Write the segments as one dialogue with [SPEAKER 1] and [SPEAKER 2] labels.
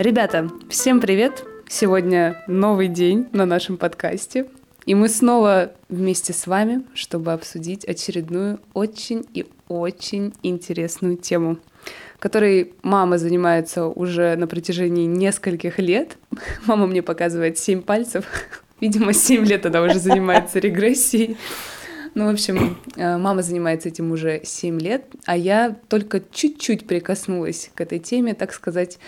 [SPEAKER 1] Ребята, всем привет! Сегодня новый день на нашем подкасте. И мы снова вместе с вами, чтобы обсудить очередную очень и очень интересную тему, которой мама занимается уже на протяжении нескольких лет. Мама мне показывает семь пальцев. Видимо, семь лет она уже занимается регрессией. Ну, в общем, э, мама занимается этим уже 7 лет, а я только чуть-чуть прикоснулась к этой теме, так сказать,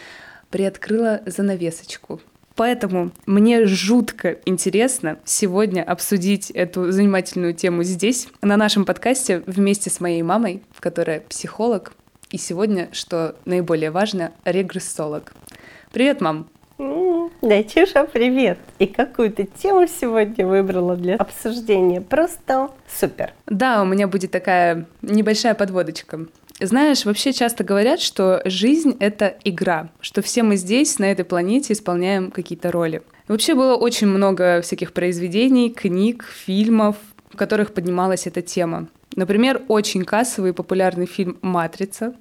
[SPEAKER 1] приоткрыла занавесочку. Поэтому мне жутко интересно сегодня обсудить эту занимательную тему здесь, на нашем подкасте, вместе с моей мамой, которая психолог, и сегодня, что наиболее важно, регрессолог. Привет, мам!
[SPEAKER 2] Да, Чуша, привет! И какую то тему сегодня выбрала для обсуждения? Просто супер!
[SPEAKER 1] Да, у меня будет такая небольшая подводочка. Знаешь, вообще часто говорят, что жизнь — это игра, что все мы здесь, на этой планете, исполняем какие-то роли. Вообще было очень много всяких произведений, книг, фильмов, в которых поднималась эта тема. Например, очень кассовый и популярный фильм «Матрица»,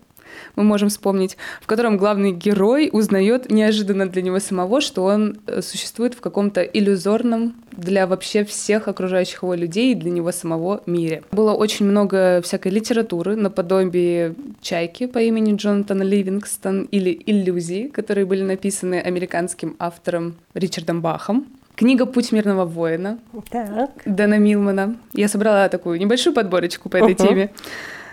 [SPEAKER 1] мы можем вспомнить, в котором главный герой узнает неожиданно для него самого, что он э, существует в каком-то иллюзорном для вообще всех окружающих его людей и для него самого мире. Было очень много всякой литературы наподобие «Чайки» по имени Джонатан Ливингстон или «Иллюзии», которые были написаны американским автором Ричардом Бахом. Книга «Путь мирного воина» так. Дэна Милмана. Я собрала такую небольшую подборочку по этой uh-huh. теме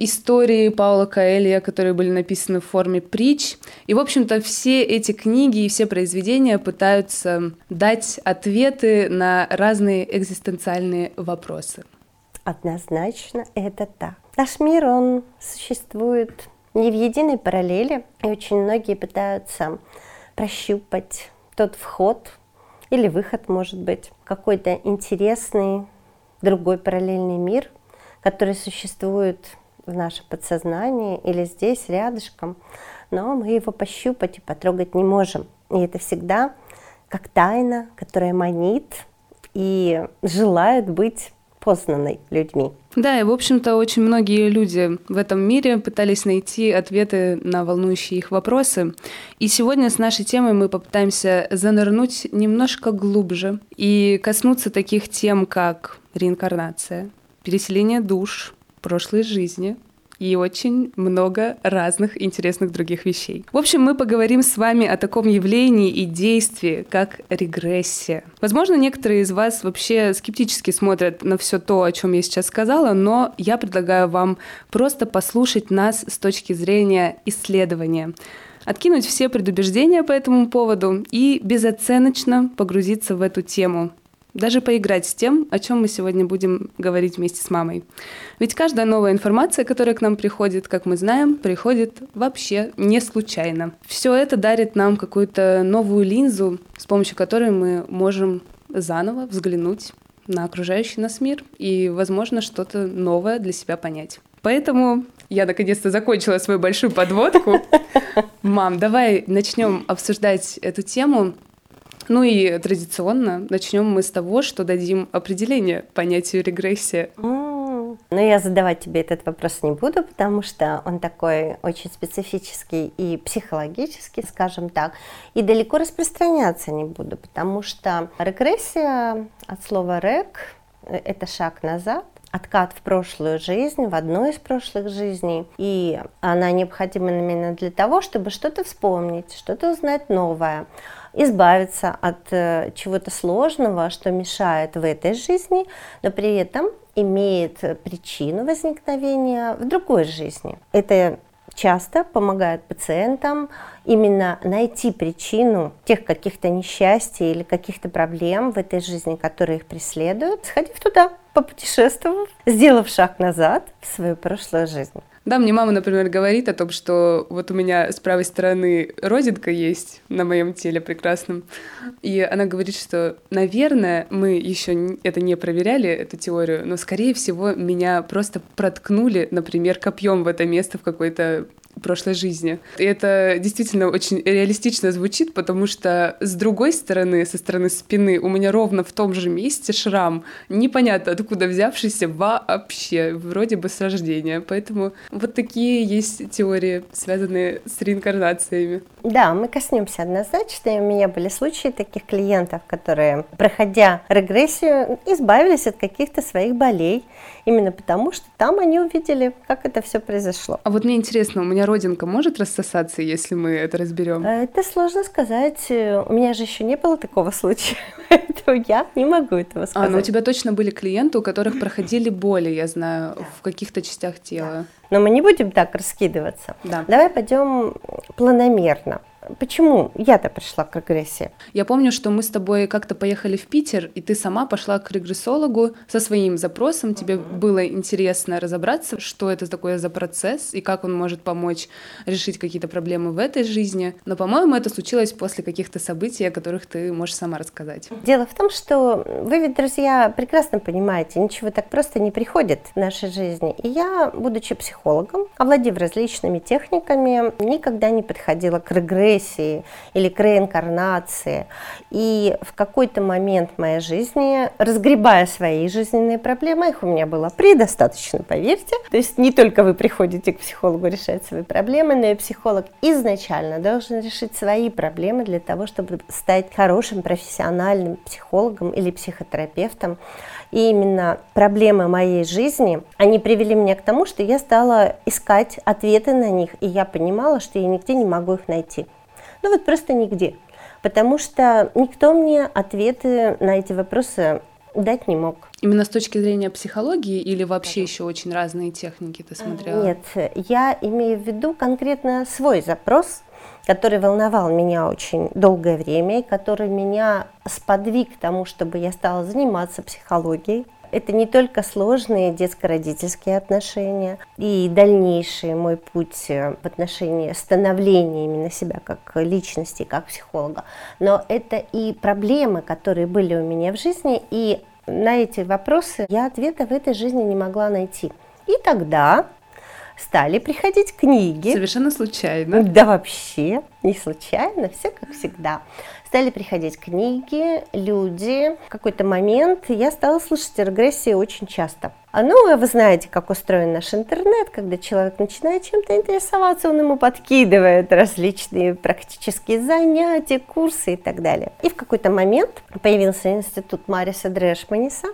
[SPEAKER 1] истории Паула Каэлья, которые были написаны в форме притч. И, в общем-то, все эти книги и все произведения пытаются дать ответы на разные экзистенциальные вопросы.
[SPEAKER 2] Однозначно это так. Наш мир, он существует не в единой параллели, и очень многие пытаются прощупать тот вход или выход, может быть, какой-то интересный другой параллельный мир, который существует в нашем подсознании или здесь, рядышком, но мы его пощупать и потрогать не можем. И это всегда как тайна, которая манит и желает быть познанной людьми.
[SPEAKER 1] Да, и, в общем-то, очень многие люди в этом мире пытались найти ответы на волнующие их вопросы. И сегодня с нашей темой мы попытаемся занырнуть немножко глубже и коснуться таких тем, как реинкарнация, переселение душ, прошлой жизни и очень много разных интересных других вещей. В общем, мы поговорим с вами о таком явлении и действии, как регрессия. Возможно, некоторые из вас вообще скептически смотрят на все то, о чем я сейчас сказала, но я предлагаю вам просто послушать нас с точки зрения исследования откинуть все предубеждения по этому поводу и безоценочно погрузиться в эту тему, даже поиграть с тем, о чем мы сегодня будем говорить вместе с мамой. Ведь каждая новая информация, которая к нам приходит, как мы знаем, приходит вообще не случайно. Все это дарит нам какую-то новую линзу, с помощью которой мы можем заново взглянуть на окружающий нас мир и, возможно, что-то новое для себя понять. Поэтому я наконец-то закончила свою большую подводку. Мам, давай начнем обсуждать эту тему. Ну и традиционно начнем мы с того, что дадим определение понятию регрессия.
[SPEAKER 2] Но ну, я задавать тебе этот вопрос не буду, потому что он такой очень специфический и психологический, скажем так, и далеко распространяться не буду, потому что регрессия от слова «рек» — это шаг назад, откат в прошлую жизнь, в одну из прошлых жизней. И она необходима именно для того, чтобы что-то вспомнить, что-то узнать новое избавиться от э, чего-то сложного, что мешает в этой жизни, но при этом имеет причину возникновения в другой жизни. Это часто помогает пациентам именно найти причину тех каких-то несчастий или каких-то проблем в этой жизни, которые их преследуют, сходив туда, попутешествовав, сделав шаг назад в свою прошлую жизнь.
[SPEAKER 1] Да, мне мама, например, говорит о том, что вот у меня с правой стороны родинка есть на моем теле прекрасном. И она говорит, что, наверное, мы еще это не проверяли, эту теорию, но, скорее всего, меня просто проткнули, например, копьем в это место в какой-то прошлой жизни. И это действительно очень реалистично звучит, потому что с другой стороны, со стороны спины, у меня ровно в том же месте шрам, непонятно откуда взявшийся вообще, вроде бы с рождения. Поэтому вот такие есть теории, связанные с реинкарнациями.
[SPEAKER 2] Да, мы коснемся однозначно. У меня были случаи таких клиентов, которые, проходя регрессию, избавились от каких-то своих болей, именно потому что там они увидели, как это все произошло.
[SPEAKER 1] А вот мне интересно, у меня родинка может рассосаться, если мы это разберем?
[SPEAKER 2] А, это сложно сказать. У меня же еще не было такого случая, поэтому я не могу этого сказать.
[SPEAKER 1] А, ну у тебя точно были клиенты, у которых проходили боли, я знаю, да. в каких-то частях тела.
[SPEAKER 2] Но мы не будем так раскидываться.
[SPEAKER 1] Да.
[SPEAKER 2] Давай пойдем планомерно. Почему я-то пришла к регрессии?
[SPEAKER 1] Я помню, что мы с тобой как-то поехали в Питер, и ты сама пошла к регрессологу со своим запросом. Тебе было интересно разобраться, что это такое за процесс и как он может помочь решить какие-то проблемы в этой жизни. Но, по-моему, это случилось после каких-то событий, о которых ты можешь сама рассказать.
[SPEAKER 2] Дело в том, что вы ведь, друзья, прекрасно понимаете, ничего так просто не приходит в нашей жизни. И я, будучи психологом, овладев различными техниками, никогда не подходила к регрессии регрессии или к реинкарнации. И в какой-то момент моей жизни, разгребая свои жизненные проблемы, их у меня было предостаточно, поверьте. То есть не только вы приходите к психологу решать свои проблемы, но и психолог изначально должен решить свои проблемы для того, чтобы стать хорошим профессиональным психологом или психотерапевтом. И именно проблемы моей жизни, они привели меня к тому, что я стала искать ответы на них, и я понимала, что я нигде не могу их найти. Ну вот просто нигде. Потому что никто мне ответы на эти вопросы дать не мог.
[SPEAKER 1] Именно с точки зрения психологии или вообще еще очень разные техники ты смотрела?
[SPEAKER 2] Нет, я имею в виду конкретно свой запрос, который волновал меня очень долгое время и который меня сподвиг к тому, чтобы я стала заниматься психологией. Это не только сложные детско-родительские отношения и дальнейший мой путь э, в отношении становления именно себя как личности, как психолога, но это и проблемы, которые были у меня в жизни, и на эти вопросы я ответа в этой жизни не могла найти. И тогда стали приходить книги.
[SPEAKER 1] Совершенно случайно.
[SPEAKER 2] Да вообще, не случайно, все как всегда. Стали приходить книги, люди. В какой-то момент я стала слышать регрессии очень часто. А ну, вы знаете, как устроен наш интернет, когда человек начинает чем-то интересоваться, он ему подкидывает различные практические занятия, курсы и так далее. И в какой-то момент появился институт Мариса Дрешманиса,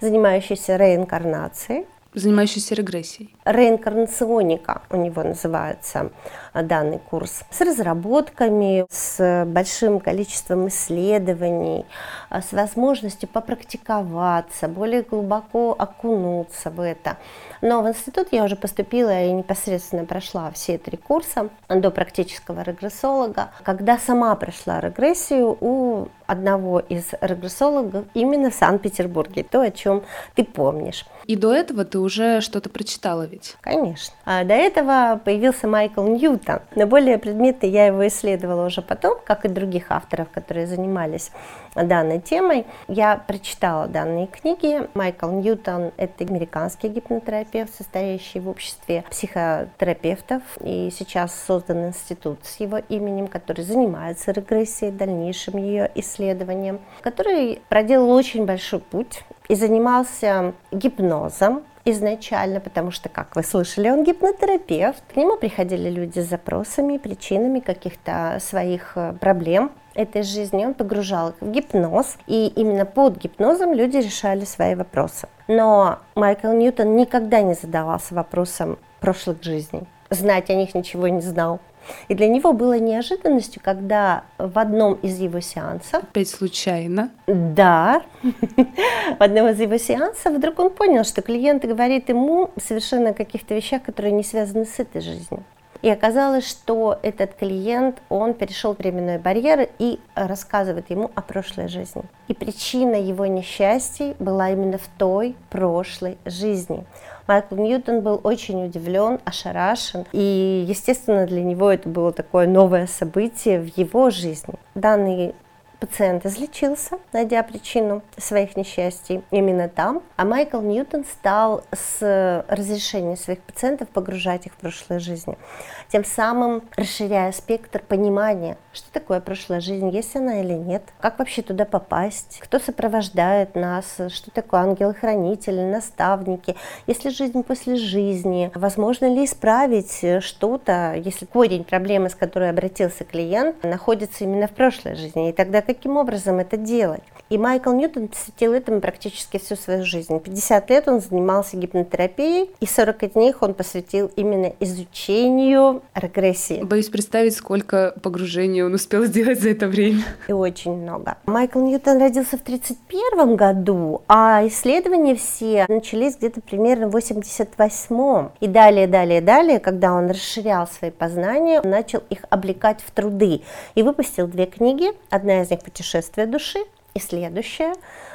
[SPEAKER 2] занимающийся реинкарнацией
[SPEAKER 1] занимающийся регрессией.
[SPEAKER 2] Реинкарнационика у него называется а, данный курс. С разработками, с большим количеством исследований, а, с возможностью попрактиковаться, более глубоко окунуться в это. Но в институт я уже поступила и непосредственно прошла все три курса до практического регрессолога. Когда сама прошла регрессию у одного из регрессологов именно в Санкт-Петербурге, то, о чем ты помнишь.
[SPEAKER 1] И до этого ты уже что-то прочитала ведь?
[SPEAKER 2] Конечно. А до этого появился Майкл Ньютон. Но более предметы я его исследовала уже потом, как и других авторов, которые занимались данной темой. Я прочитала данные книги. Майкл Ньютон – это американский гипнотерапевт, состоящий в обществе психотерапевтов. И сейчас создан институт с его именем, который занимается регрессией, дальнейшим ее исследованием, который проделал очень большой путь и занимался гипнозом, изначально, потому что, как вы слышали, он гипнотерапевт. К нему приходили люди с запросами, причинами каких-то своих э, проблем этой жизни. Он погружал их в гипноз, и именно под гипнозом люди решали свои вопросы. Но Майкл Ньютон никогда не задавался вопросом прошлых жизней. Знать о них ничего не знал. И для него было неожиданностью, когда в одном из его сеансов...
[SPEAKER 1] Опять случайно?
[SPEAKER 2] Да. В одном из его сеансов вдруг он понял, что клиент говорит ему совершенно о каких-то вещах, которые не связаны с этой жизнью. И оказалось, что этот клиент, он перешел временной барьер и рассказывает ему о прошлой жизни. И причина его несчастья была именно в той прошлой жизни. Майкл Ньютон был очень удивлен, ошарашен, и, естественно, для него это было такое новое событие в его жизни. Данный пациент излечился, найдя причину своих несчастий именно там, а Майкл Ньютон стал с разрешения своих пациентов погружать их в прошлые жизни, тем самым расширяя спектр понимания, что такое прошлая жизнь, есть она или нет, как вообще туда попасть, кто сопровождает нас, что такое ангелы-хранители, наставники, есть ли жизнь после жизни, возможно ли исправить что-то, если корень проблемы, с которой обратился клиент, находится именно в прошлой жизни, и тогда каким образом это делать. И Майкл Ньютон посвятил этому практически всю свою жизнь. 50 лет он занимался гипнотерапией, и 40 из них он посвятил именно изучению регрессии.
[SPEAKER 1] Боюсь представить, сколько погружений он успел сделать за это время.
[SPEAKER 2] И очень много. Майкл Ньютон родился в 1931 году, а исследования все начались где-то примерно в 88 И далее, далее, далее, когда он расширял свои познания, он начал их облекать в труды. И выпустил две книги. Одна из них «Путешествие души», и следующее,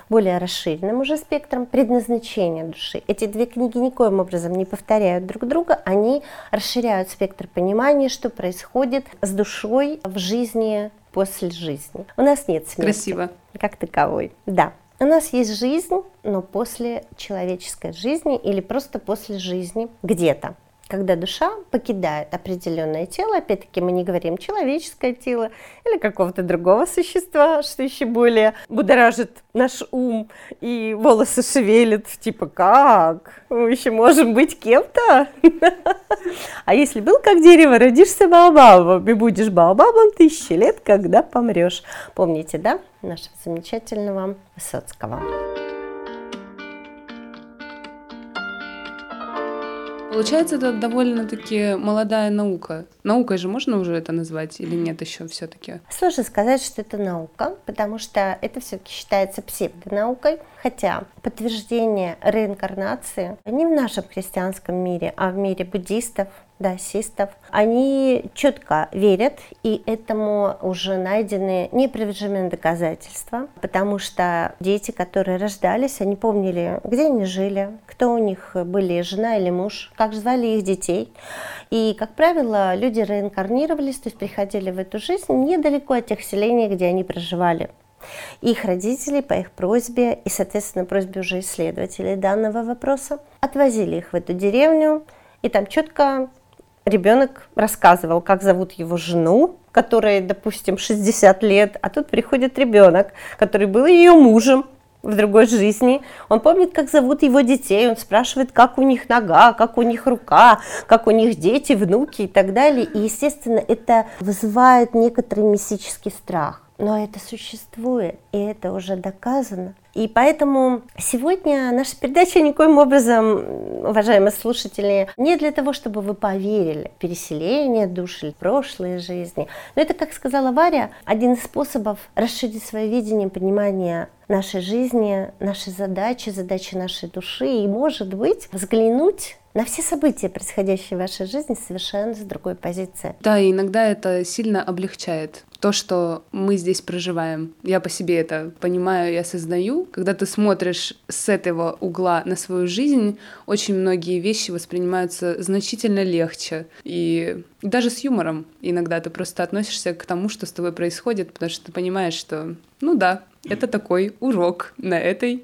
[SPEAKER 2] более расширенным уже спектром, предназначение души. Эти две книги никоим образом не повторяют друг друга, они расширяют спектр понимания, что происходит с душой в жизни после жизни. У нас нет смерти.
[SPEAKER 1] Красиво.
[SPEAKER 2] Как таковой, да. У нас есть жизнь, но после человеческой жизни или просто после жизни где-то когда душа покидает определенное тело, опять-таки мы не говорим человеческое тело или какого-то другого существа, что еще более будоражит наш ум и волосы шевелит, типа как? Мы еще можем быть кем-то? А если был как дерево, родишься баобабом и будешь баобабом тысячи лет, когда помрешь. Помните, да, нашего замечательного Высоцкого?
[SPEAKER 1] Получается, это довольно-таки молодая наука. Наукой же можно уже это назвать или нет еще все-таки?
[SPEAKER 2] Сложно сказать, что это наука, потому что это все-таки считается псевдонаукой. Хотя подтверждение реинкарнации не в нашем христианском мире, а в мире буддистов, даосистов, они четко верят, и этому уже найдены непровержимые доказательства, потому что дети, которые рождались, они помнили, где они жили, кто у них были, жена или муж, как звали их детей. И, как правило, люди реинкарнировались, то есть приходили в эту жизнь недалеко от тех селений, где они проживали. Их родители по их просьбе и, соответственно, просьбе уже исследователей данного вопроса отвозили их в эту деревню, и там четко ребенок рассказывал, как зовут его жену, которой, допустим, 60 лет, а тут приходит ребенок, который был ее мужем в другой жизни. Он помнит, как зовут его детей, он спрашивает, как у них нога, как у них рука, как у них дети, внуки и так далее. И, естественно, это вызывает некоторый мистический страх. Но это существует, и это уже доказано. И поэтому сегодня наша передача никоим образом, уважаемые слушатели, не для того, чтобы вы поверили в переселение душ или прошлые жизни. Но это, как сказала Варя, один из способов расширить свое видение, понимание нашей жизни, нашей задачи, задачи нашей души и, может быть, взглянуть на все события, происходящие в вашей жизни, совершенно с другой позиции.
[SPEAKER 1] Да, и иногда это сильно облегчает то, что мы здесь проживаем. Я по себе это понимаю и осознаю. Когда ты смотришь с этого угла на свою жизнь, очень многие вещи воспринимаются значительно легче. И даже с юмором иногда ты просто относишься к тому, что с тобой происходит, потому что ты понимаешь, что, ну да, это такой урок на этой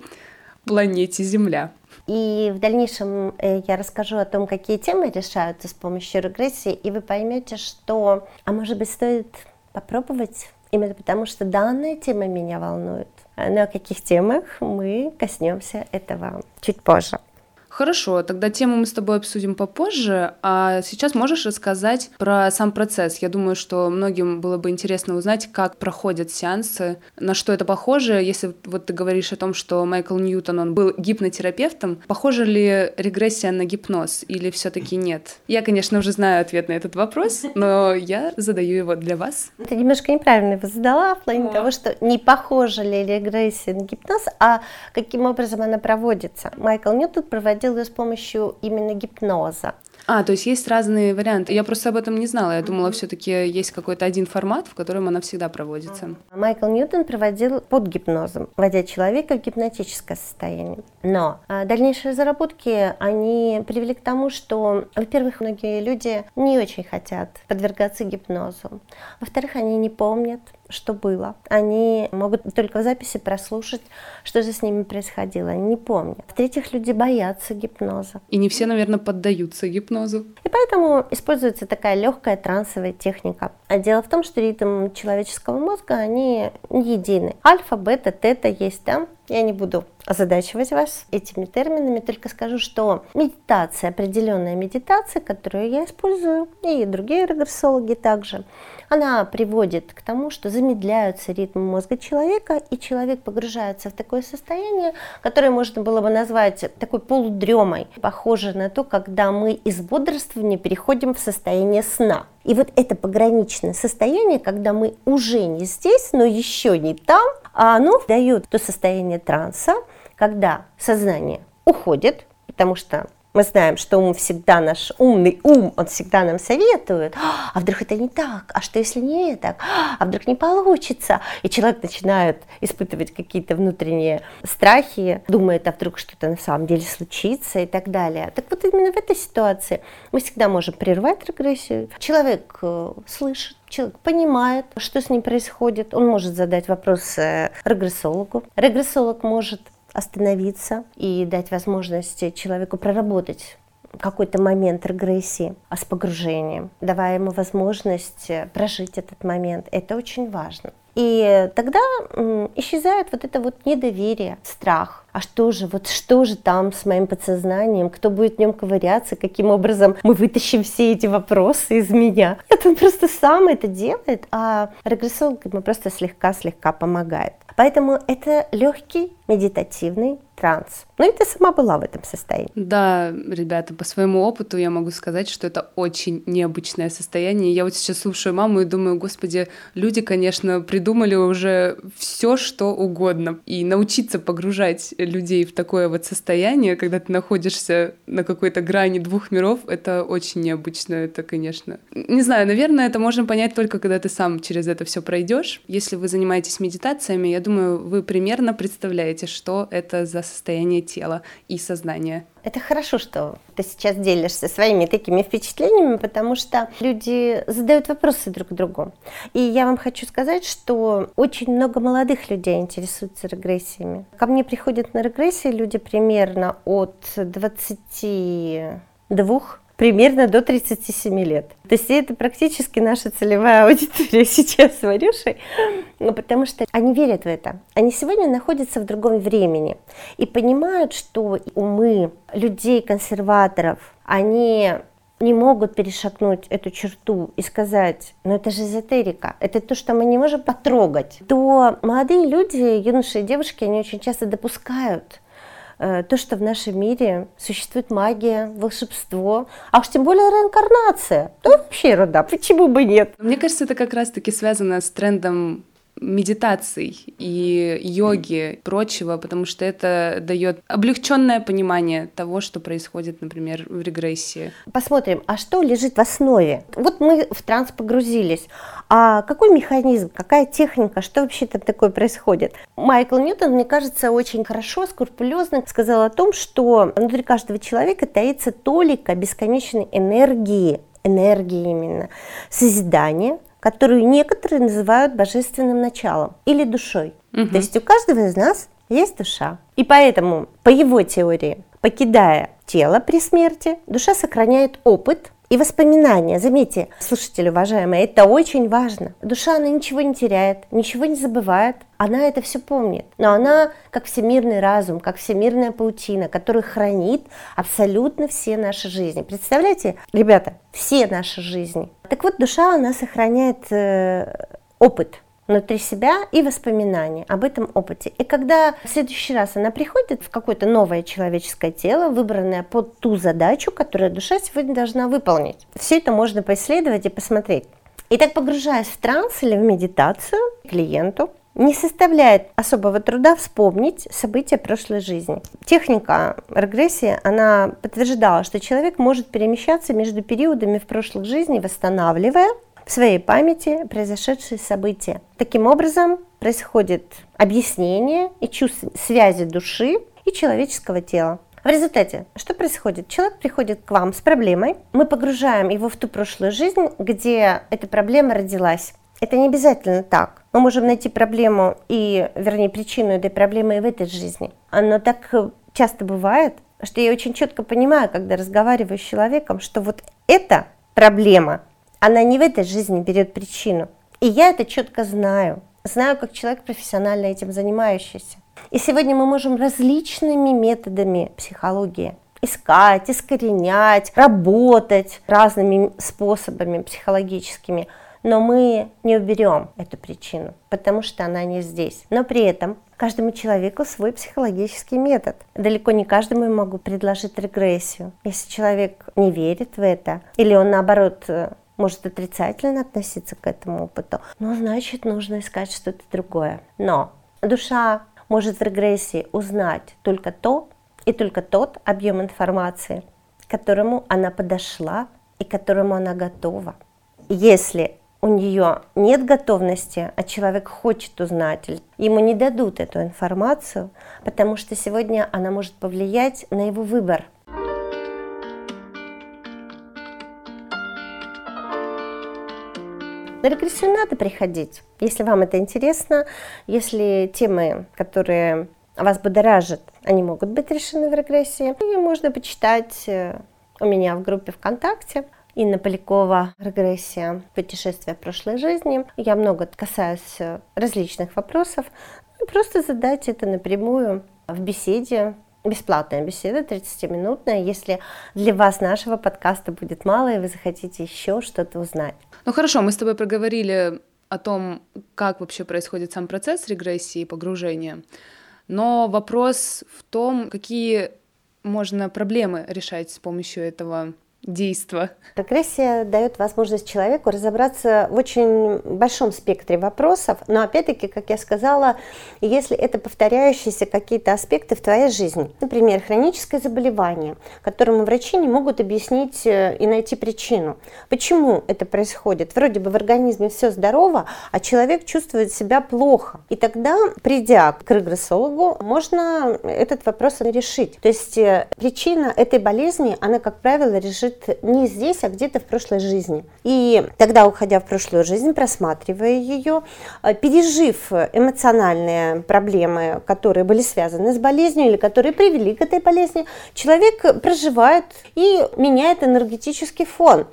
[SPEAKER 1] планете Земля.
[SPEAKER 2] И в дальнейшем э, я расскажу о том, какие темы решаются с помощью регрессии, и вы поймете, что, а может быть, стоит попробовать, именно потому что данная тема меня волнует. На каких темах мы коснемся этого чуть позже.
[SPEAKER 1] Хорошо, тогда тему мы с тобой обсудим попозже, а сейчас можешь рассказать про сам процесс. Я думаю, что многим было бы интересно узнать, как проходят сеансы, на что это похоже, если вот ты говоришь о том, что Майкл Ньютон, он был гипнотерапевтом, похожа ли регрессия на гипноз или все таки нет? Я, конечно, уже знаю ответ на этот вопрос, но я задаю его для вас.
[SPEAKER 2] Ты немножко неправильно его задала в плане О. того, что не похожа ли регрессия на гипноз, а каким образом она проводится. Майкл Ньютон проводил делаю с помощью именно гипноза.
[SPEAKER 1] А, то есть есть разные варианты. Я просто об этом не знала. Я думала, все-таки есть какой-то один формат, в котором она всегда проводится.
[SPEAKER 2] Майкл Ньютон проводил под гипнозом, вводя человека в гипнотическое состояние. Но а, дальнейшие заработки, они привели к тому, что, во-первых, многие люди не очень хотят подвергаться гипнозу. Во-вторых, они не помнят, что было. Они могут только в записи прослушать, что же с ними происходило. Они не помнят. В-третьих, люди боятся гипноза.
[SPEAKER 1] И не все, наверное, поддаются гипнозу.
[SPEAKER 2] И поэтому используется такая легкая трансовая техника. А дело в том, что ритм человеческого мозга, они едины. Альфа, бета, тета есть, да? Я не буду озадачивать вас этими терминами, только скажу, что медитация, определенная медитация, которую я использую, и другие регрессологи также, она приводит к тому, что замедляются ритмы мозга человека, и человек погружается в такое состояние, которое можно было бы назвать такой полудремой, похоже на то, когда мы из бодрствования переходим в состояние сна. И вот это пограничное состояние, когда мы уже не здесь, но еще не там, а оно дает то состояние транса, когда сознание уходит, потому что мы знаем, что ум всегда наш умный ум, он всегда нам советует, а вдруг это не так, а что если не так, а вдруг не получится. И человек начинает испытывать какие-то внутренние страхи, думает, а вдруг что-то на самом деле случится и так далее. Так вот именно в этой ситуации мы всегда можем прервать регрессию. Человек э, слышит, человек понимает, что с ним происходит, он может задать вопрос регрессологу. Регрессолог может остановиться и дать возможность человеку проработать какой-то момент регрессии, а с погружением, давая ему возможность прожить этот момент. Это очень важно. И тогда исчезает вот это вот недоверие, страх. А что же, вот что же там с моим подсознанием, кто будет в нем ковыряться, каким образом мы вытащим все эти вопросы из меня. Это он просто сам это делает, а регрессолог ему просто слегка-слегка помогает. Поэтому это легкий медитативный транс. Ну и ты сама была в этом состоянии.
[SPEAKER 1] Да, ребята, по своему опыту я могу сказать, что это очень необычное состояние. Я вот сейчас слушаю маму и думаю, господи, люди, конечно, придумали уже все, что угодно. И научиться погружать людей в такое вот состояние, когда ты находишься на какой-то грани двух миров, это очень необычно. Это, конечно... Не знаю, наверное, это можно понять только, когда ты сам через это все пройдешь. Если вы занимаетесь медитациями, я думаю, вы примерно представляете, что это за состояние тела и сознания.
[SPEAKER 2] Это хорошо, что ты сейчас делишься своими такими впечатлениями, потому что люди задают вопросы друг другу. И я вам хочу сказать, что очень много молодых людей интересуются регрессиями. Ко мне приходят на регрессии люди примерно от 22 примерно до 37 лет. То есть это практически наша целевая аудитория сейчас с Варюшей, ну, потому что они верят в это. Они сегодня находятся в другом времени и понимают, что умы людей-консерваторов, они не могут перешагнуть эту черту и сказать, ну это же эзотерика, это то, что мы не можем потрогать, то молодые люди, юноши и девушки, они очень часто допускают то, что в нашем мире существует магия, волшебство, а уж тем более реинкарнация. Да вообще ерунда, почему бы нет?
[SPEAKER 1] Мне кажется, это как раз-таки связано с трендом медитаций и йоги и прочего, потому что это дает облегченное понимание того, что происходит, например, в регрессии.
[SPEAKER 2] Посмотрим, а что лежит в основе? Вот мы в транс погрузились. А какой механизм, какая техника, что вообще там такое происходит? Майкл Ньютон, мне кажется, очень хорошо, скрупулезно сказал о том, что внутри каждого человека таится толика бесконечной энергии, энергии именно, созидания, которую некоторые называют божественным началом или душой. Угу. То есть у каждого из нас есть душа. И поэтому, по его теории, покидая тело при смерти, душа сохраняет опыт, и воспоминания, заметьте, слушатели уважаемые, это очень важно. Душа, она ничего не теряет, ничего не забывает, она это все помнит. Но она как всемирный разум, как всемирная паутина, который хранит абсолютно все наши жизни. Представляете, ребята, все наши жизни. Так вот, душа, она сохраняет э, опыт, внутри себя и воспоминания об этом опыте. И когда в следующий раз она приходит в какое-то новое человеческое тело, выбранное под ту задачу, которую душа сегодня должна выполнить, все это можно поисследовать и посмотреть. И так погружаясь в транс или в медитацию клиенту, не составляет особого труда вспомнить события прошлой жизни. Техника регрессии, она подтверждала, что человек может перемещаться между периодами в прошлых жизней, восстанавливая в своей памяти произошедшие события. Таким образом, происходит объяснение и чувство связи души и человеческого тела. В результате, что происходит? Человек приходит к вам с проблемой, мы погружаем его в ту прошлую жизнь, где эта проблема родилась. Это не обязательно так. Мы можем найти проблему и, вернее, причину этой проблемы и в этой жизни. Но так часто бывает, что я очень четко понимаю, когда разговариваю с человеком, что вот эта проблема, она не в этой жизни берет причину. И я это четко знаю. Знаю, как человек профессионально этим занимающийся. И сегодня мы можем различными методами психологии искать, искоренять, работать разными способами психологическими – но мы не уберем эту причину, потому что она не здесь. Но при этом каждому человеку свой психологический метод. Далеко не каждому я могу предложить регрессию. Если человек не верит в это, или он наоборот э, может отрицательно относиться к этому опыту, ну, значит, нужно искать что-то другое. Но душа может в регрессии узнать только то и только тот объем информации, к которому она подошла и к которому она готова. Если у нее нет готовности, а человек хочет узнать, ему не дадут эту информацию, потому что сегодня она может повлиять на его выбор. На регрессию надо приходить, если вам это интересно, если темы, которые вас будоражат, они могут быть решены в регрессии. И можно почитать э, у меня в группе ВКонтакте – Инна Полякова «Регрессия. Путешествие прошлой жизни». Я много касаюсь э, различных вопросов. Просто задайте это напрямую в беседе, бесплатная беседа, 30-минутная, если для вас нашего подкаста будет мало, и вы захотите еще что-то узнать.
[SPEAKER 1] Ну хорошо, мы с тобой проговорили о том, как вообще происходит сам процесс регрессии и погружения. Но вопрос в том, какие можно проблемы решать с помощью этого действо.
[SPEAKER 2] Регрессия дает возможность человеку разобраться в очень большом спектре вопросов, но опять-таки, как я сказала, если это повторяющиеся какие-то аспекты в твоей жизни, например, хроническое заболевание, которому врачи не могут объяснить э, и найти причину. Почему это происходит? Вроде бы в организме все здорово, а человек чувствует себя плохо. И тогда, придя к регрессологу, можно этот вопрос решить. То есть э, причина этой болезни, она, как правило, решит лежит не здесь, а где-то в прошлой жизни. И тогда, уходя в прошлую жизнь, просматривая ее, э, пережив эмоциональные проблемы, которые были связаны с болезнью или которые привели к этой болезни, человек проживает и меняет энергетический фон.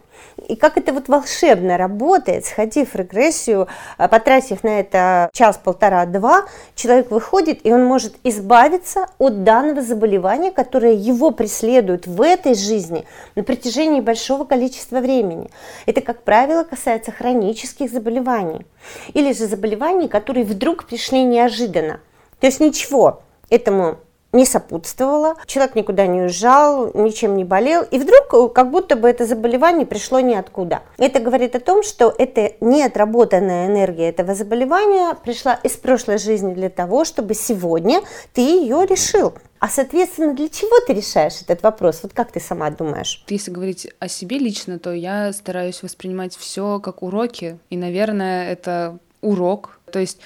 [SPEAKER 2] И как это вот волшебно работает, сходив в регрессию, а, потратив на это час, полтора, два, человек выходит, и он может избавиться от данного заболевания, которое его преследует в этой жизни на протяжении большого количества времени. Это, как правило, касается хронических заболеваний или же заболеваний, которые вдруг пришли неожиданно. То есть ничего этому не сопутствовало, человек никуда не уезжал, ничем не болел, и вдруг э, как будто бы это заболевание пришло ниоткуда. Это говорит о том, что это неотработанная энергия этого заболевания пришла из прошлой жизни для того, чтобы сегодня ты ее решил. А, соответственно, для чего ты решаешь этот вопрос? Вот как ты сама думаешь?
[SPEAKER 1] Если говорить о себе лично, то я стараюсь воспринимать все как уроки. И, наверное, это урок. То есть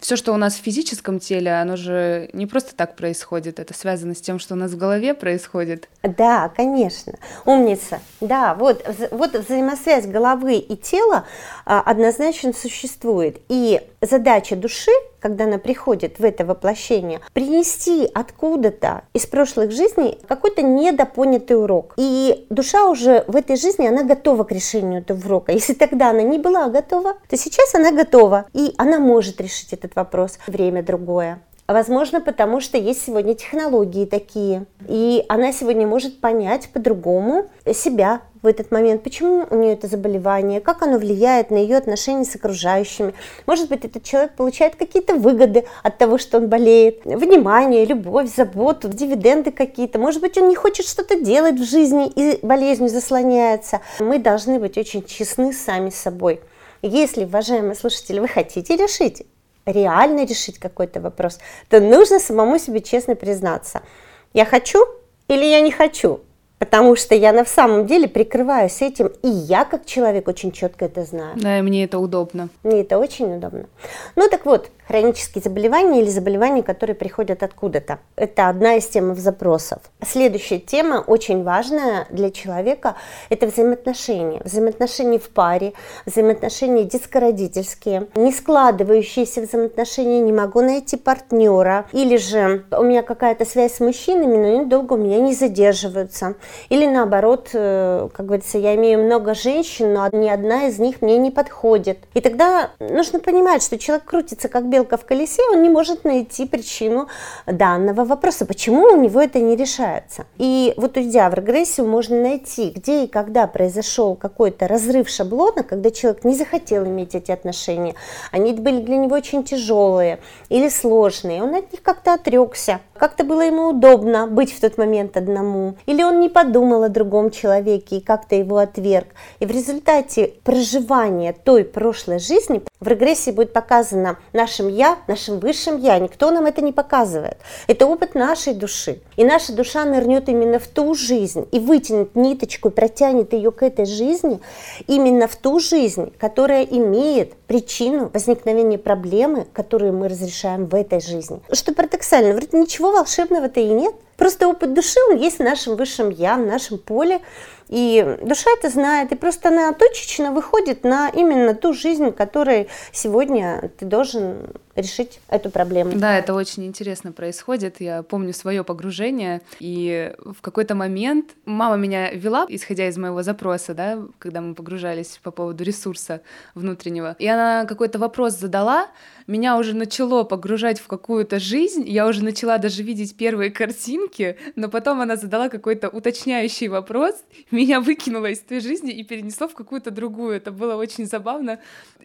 [SPEAKER 1] все, что у нас в физическом теле, оно же не просто так происходит, это связано с тем, что у нас в голове происходит.
[SPEAKER 2] Да, конечно, умница. Да, вот, вот взаимосвязь головы и тела а, однозначно существует. И задача души, когда она приходит в это воплощение, принести откуда-то из прошлых жизней какой-то недопонятый урок. И душа уже в этой жизни, она готова к решению этого урока. Если тогда она не была готова, то сейчас она готова. И она может решить этот вопрос. Время другое. Возможно, потому что есть сегодня технологии такие. И она сегодня может понять по-другому себя в этот момент, почему у нее это заболевание, как оно влияет на ее отношения с окружающими. Может быть, этот человек получает какие-то выгоды от того, что он болеет. Внимание, любовь, заботу, дивиденды какие-то. Может быть, он не хочет что-то делать в жизни и болезнью заслоняется. Мы должны быть очень честны сами с собой. Если, уважаемые слушатели, вы хотите решить
[SPEAKER 3] реально решить какой-то вопрос, то нужно самому себе честно признаться. Я хочу или я не хочу? Потому что я на самом деле прикрываюсь этим, и я как человек очень четко это знаю.
[SPEAKER 1] Да, и мне это удобно.
[SPEAKER 3] Мне это очень удобно. Ну так вот, хронические заболевания или заболевания, которые приходят откуда-то. Это одна из тем запросов. Следующая тема, очень важная для человека, это взаимоотношения. Взаимоотношения в паре, взаимоотношения дискородительские, не складывающиеся взаимоотношения, не могу найти партнера, или же у меня какая-то связь с мужчинами, но они долго у меня не задерживаются. Или наоборот, э, как говорится, я имею много женщин, но ни одна из них мне не подходит. И тогда нужно понимать, что человек крутится как белый белка в колесе, он не может найти причину данного вопроса, почему у него это не решается. И вот уйдя в регрессию, можно найти, где и когда произошел какой-то разрыв шаблона, когда человек не захотел иметь эти отношения, они были для него очень тяжелые или сложные, он от них как-то отрекся, как-то было ему удобно быть в тот момент одному, или он не подумал о другом человеке и как-то его отверг. И в результате проживания той прошлой жизни в регрессии будет показано нашим я, нашим высшим я. Никто нам это не показывает. Это опыт нашей души. И наша душа нырнет именно в ту жизнь и вытянет ниточку, протянет ее к этой жизни, именно в ту жизнь, которая имеет причину возникновения проблемы, которую мы разрешаем в этой жизни. Что парадоксально, вроде ничего волшебного-то и нет. Просто опыт души, он есть в нашем высшем я, в нашем поле. И душа это знает, и просто она точечно выходит на именно ту жизнь, которой сегодня ты должен решить эту проблему.
[SPEAKER 1] Да, это очень интересно происходит. Я помню свое погружение, и в какой-то момент мама меня вела, исходя из моего запроса, да, когда мы погружались по поводу ресурса внутреннего. И она какой-то вопрос задала, меня уже начало погружать в какую-то жизнь, я уже начала даже видеть первые картинки, но потом она задала какой-то уточняющий вопрос, меня выкинуло из той жизни и перенесло в какую-то другую. Это было очень забавно.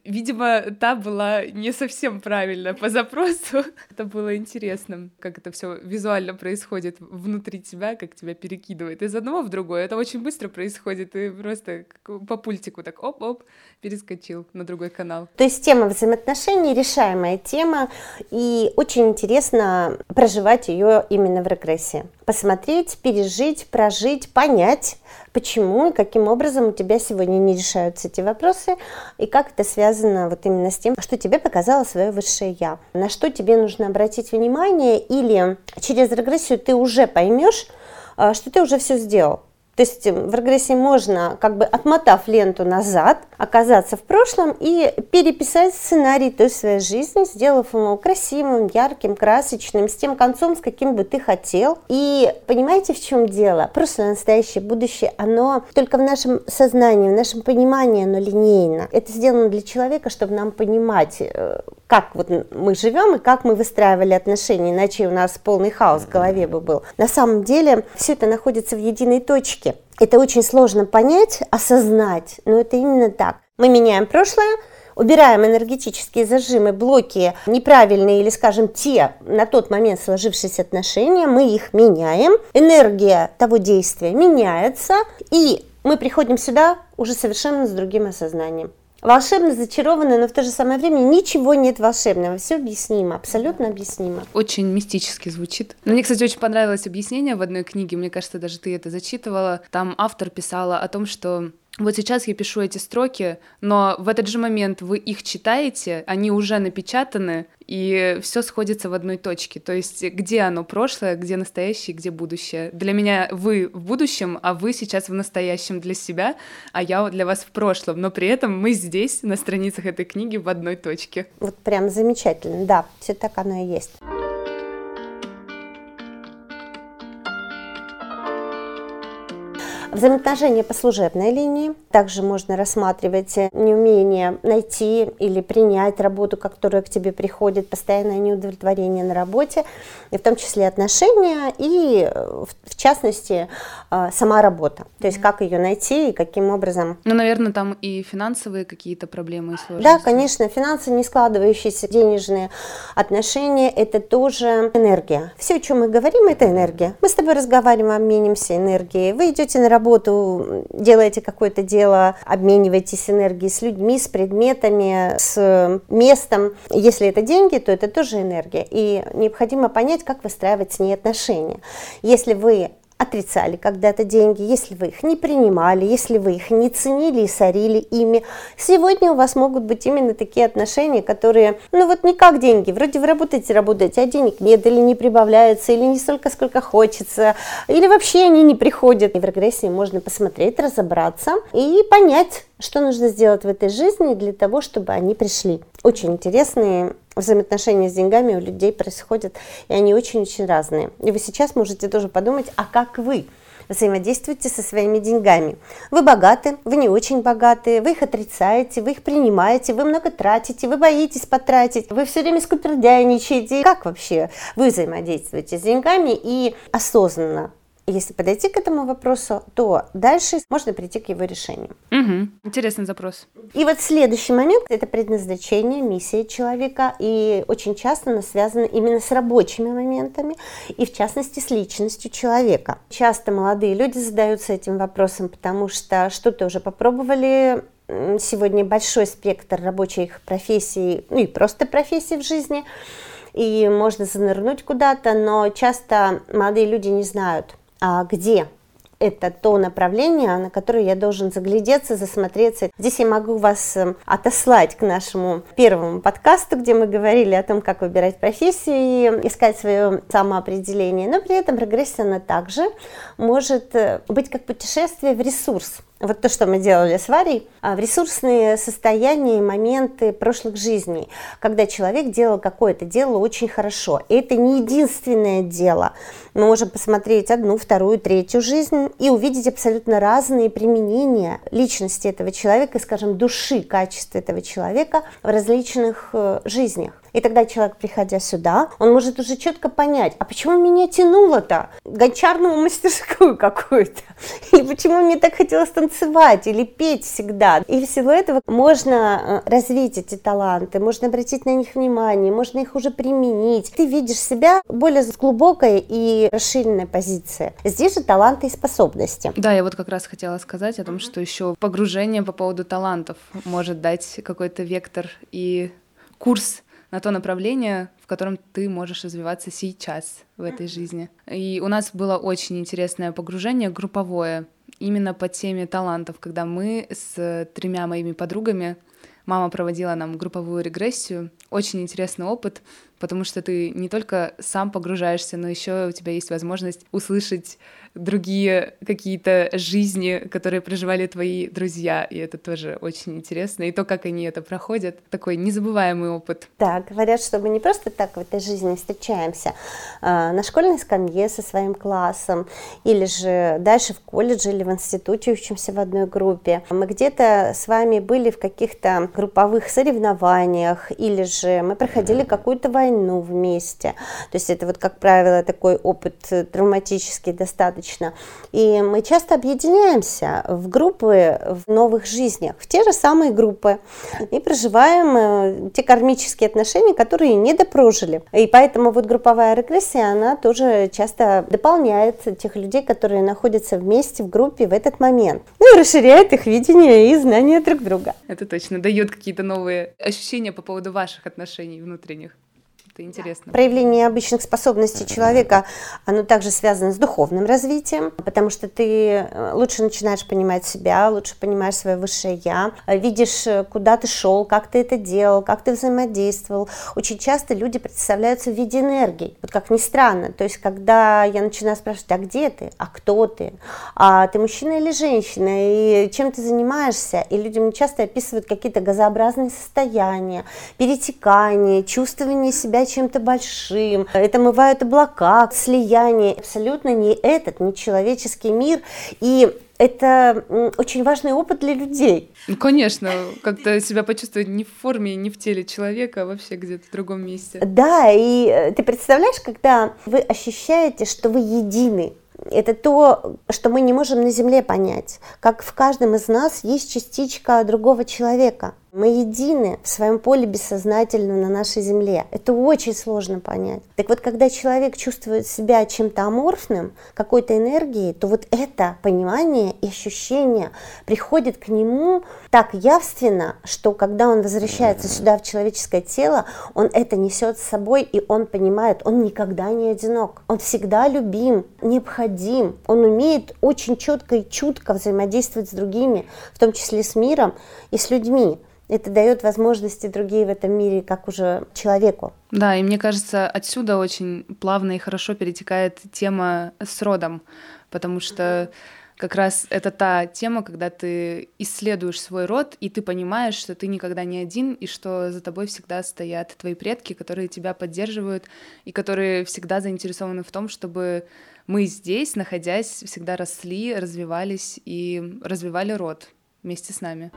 [SPEAKER 1] Видимо, та была не совсем правильно по запросу. Это было интересно, как это все визуально происходит внутри тебя, как тебя перекидывает из одного в другое. Это очень быстро происходит, и просто по пультику так оп-оп перескочил на другой канал.
[SPEAKER 3] То есть тема взаимоотношений решаемая тема, и очень интересно проживать ее именно в регрессии. Посмотреть, пережить, прожить, понять, почему и каким образом у тебя сегодня не решаются эти вопросы, и как это связано вот именно с тем, что тебе показало свое высшее я, на что тебе нужно обратить внимание, или через регрессию ты уже поймешь, а, что ты уже все сделал. То есть в регрессии можно, как бы отмотав ленту назад, оказаться в прошлом и переписать сценарий той своей жизни, сделав его красивым, ярким, красочным, с тем концом, с каким бы ты хотел. И понимаете, в чем дело? Прошлое, настоящее, будущее, оно только в нашем сознании, в нашем понимании оно линейно. Это сделано для человека, чтобы нам понимать, э, как вот мы живем и как мы выстраивали отношения, иначе у нас полный хаос в голове бы был. На самом деле все это находится в единой точке. Это очень сложно понять, осознать, но это именно так. Мы меняем прошлое, убираем энергетические зажимы, блоки неправильные или, скажем, те на тот момент сложившиеся отношения, мы их меняем, энергия того действия меняется, и мы приходим сюда уже совершенно с другим осознанием волшебно, зачарованно, но в то же самое время ничего нет волшебного. Все объяснимо, абсолютно объяснимо.
[SPEAKER 1] Очень мистически звучит. Мне, кстати, очень понравилось объяснение в одной книге. Мне кажется, даже ты это зачитывала. Там автор писала о том, что вот сейчас я пишу эти строки, но в этот же момент вы их читаете, они уже напечатаны, и все сходится в одной точке. То есть где оно прошлое, где настоящее, где будущее. Для меня вы в будущем, а вы сейчас в настоящем для себя, а я для вас в прошлом. Но при этом мы здесь, на страницах этой книги, в одной точке.
[SPEAKER 3] Вот прям замечательно, да, все так оно и есть. Взаимоотношения по служебной линии. Также можно рассматривать неумение найти или принять работу, которая к тебе приходит, постоянное неудовлетворение на работе, и в том числе отношения и, в частности, а, сама работа. То есть как ее найти и каким образом.
[SPEAKER 1] Ну, наверное, там и финансовые какие-то проблемы и сложности.
[SPEAKER 3] Да, конечно, финансы, не складывающиеся денежные отношения, это тоже энергия. Все, о чем мы говорим, это энергия. Мы с тобой разговариваем, обменимся энергией. Вы идете на работу, работу, делаете какое-то дело, обмениваетесь энергией с людьми, с предметами, с местом. Если это деньги, то это тоже энергия. И необходимо понять, как выстраивать с ней отношения. Если вы отрицали когда-то деньги, если вы их не принимали, если вы их не ценили и сорили ими, сегодня у вас могут быть именно такие отношения, которые, ну вот не как деньги, вроде вы работаете, работаете, а денег нет, или не прибавляются, или не столько, сколько хочется, или вообще они не приходят. И в регрессии можно посмотреть, разобраться и понять, что нужно сделать в этой жизни для того, чтобы они пришли. Очень интересные взаимоотношения с деньгами у людей происходят, и они очень-очень разные. И вы сейчас можете тоже подумать, а как вы взаимодействуете со своими деньгами. Вы богаты, вы не очень богаты, вы их отрицаете, вы их принимаете, вы много тратите, вы боитесь потратить, вы все время скупердяйничаете. Как вообще вы взаимодействуете с деньгами и осознанно если подойти к этому вопросу, то дальше можно прийти к его решению.
[SPEAKER 1] Угу. Интересный запрос.
[SPEAKER 3] И вот следующий момент – это предназначение, миссия человека. И очень часто она связана именно с рабочими моментами, и в частности с личностью человека. Часто молодые люди задаются этим вопросом, потому что что-то уже попробовали, сегодня большой спектр рабочих профессий, ну и просто профессий в жизни, и можно занырнуть куда-то, но часто молодые люди не знают, где это то направление, на которое я должен заглядеться, засмотреться. Здесь я могу вас эм, отослать к нашему первому подкасту, где мы говорили о том, как выбирать профессию и искать свое самоопределение. Но при этом прогрессия, она также может э, быть как путешествие в ресурс вот то, что мы делали с Варей, а, в ресурсные состояния и моменты прошлых жизней, когда человек делал какое-то дело очень хорошо. И это не единственное дело. Мы можем посмотреть одну, вторую, третью жизнь и увидеть абсолютно разные применения личности этого человека, скажем, души, качества этого человека в различных э, жизнях. И тогда человек, приходя сюда, он может уже четко понять, а почему меня тянуло-то? Гончарную мастерскую какую-то? Или почему мне так хотелось танцевать или петь всегда? И всего этого можно э, развить эти таланты, можно обратить на них внимание, можно их уже применить. Ты видишь себя более с глубокой и расширенной позиции. Здесь же таланты и способности.
[SPEAKER 1] Да, я вот как раз хотела сказать о том, что еще погружение по поводу талантов может дать какой-то вектор и курс на то направление, в котором ты можешь развиваться сейчас в этой жизни. И у нас было очень интересное погружение групповое именно по теме талантов, когда мы с тремя моими подругами Мама проводила нам групповую регрессию. Очень интересный опыт, потому что ты не только сам погружаешься, но еще у тебя есть возможность услышать другие какие-то жизни, которые проживали твои друзья, и это тоже очень интересно. И то, как они это проходят, такой незабываемый опыт.
[SPEAKER 3] Да, говорят, что мы не просто так в этой жизни встречаемся а, на школьной скамье со своим классом, или же дальше в колледже или в институте учимся в одной группе. Мы где-то с вами были в каких-то групповых соревнованиях, или же мы проходили какую-то войну вместе. То есть это вот, как правило, такой опыт травматический достаточно достаточно. И мы часто объединяемся в группы в новых жизнях, в те же самые группы, и проживаем э, те кармические отношения, которые не допрожили. И поэтому вот групповая регрессия, она тоже часто дополняет тех людей, которые находятся вместе в группе в этот момент. Ну и расширяет их видение и знания друг друга.
[SPEAKER 1] Это точно дает какие-то новые ощущения по поводу ваших отношений внутренних. Это интересно.
[SPEAKER 3] Проявление обычных способностей человека, оно также связано с духовным развитием, потому что ты э, лучше начинаешь понимать себя, лучше понимаешь свое высшее «я», видишь, э, куда ты шел, как ты это делал, как ты взаимодействовал. Очень часто люди представляются в виде энергии, вот как ни странно. То есть, когда я начинаю спрашивать, а где ты, а кто ты, а ты мужчина или женщина, и чем ты занимаешься, и люди мне часто описывают какие-то газообразные состояния, перетекания, чувствование себя чем-то большим, это мывают облака, слияние. Абсолютно не этот, не человеческий мир. И это очень важный опыт для людей.
[SPEAKER 1] Ну, конечно, как-то себя почувствовать не в форме, не в теле человека, а вообще где-то в другом месте.
[SPEAKER 3] Да, и э, ты представляешь, когда вы ощущаете, что вы едины, это то, что мы не можем на Земле понять. Как в каждом из нас есть частичка другого человека.
[SPEAKER 2] Мы едины в своем поле бессознательно на нашей Земле. Это очень сложно понять. Так вот, когда человек чувствует себя чем-то аморфным, какой-то энергией, то вот это понимание и ощущение приходит к нему так явственно, что когда он возвращается сюда в человеческое тело, он это несет с собой, и он понимает, он никогда не одинок. Он всегда любим, необходим. Он умеет очень четко и чутко взаимодействовать с другими, в том числе с миром и с людьми. Это дает возможности другие в этом мире, как уже человеку.
[SPEAKER 1] Да, и мне кажется, отсюда очень плавно и хорошо перетекает тема с родом, потому что как раз это та тема, когда ты исследуешь свой род, и ты понимаешь, что ты никогда не один, и что за тобой всегда стоят твои предки, которые тебя поддерживают, и которые всегда заинтересованы в том, чтобы мы здесь, находясь, всегда росли, развивались и развивали род вместе с нами.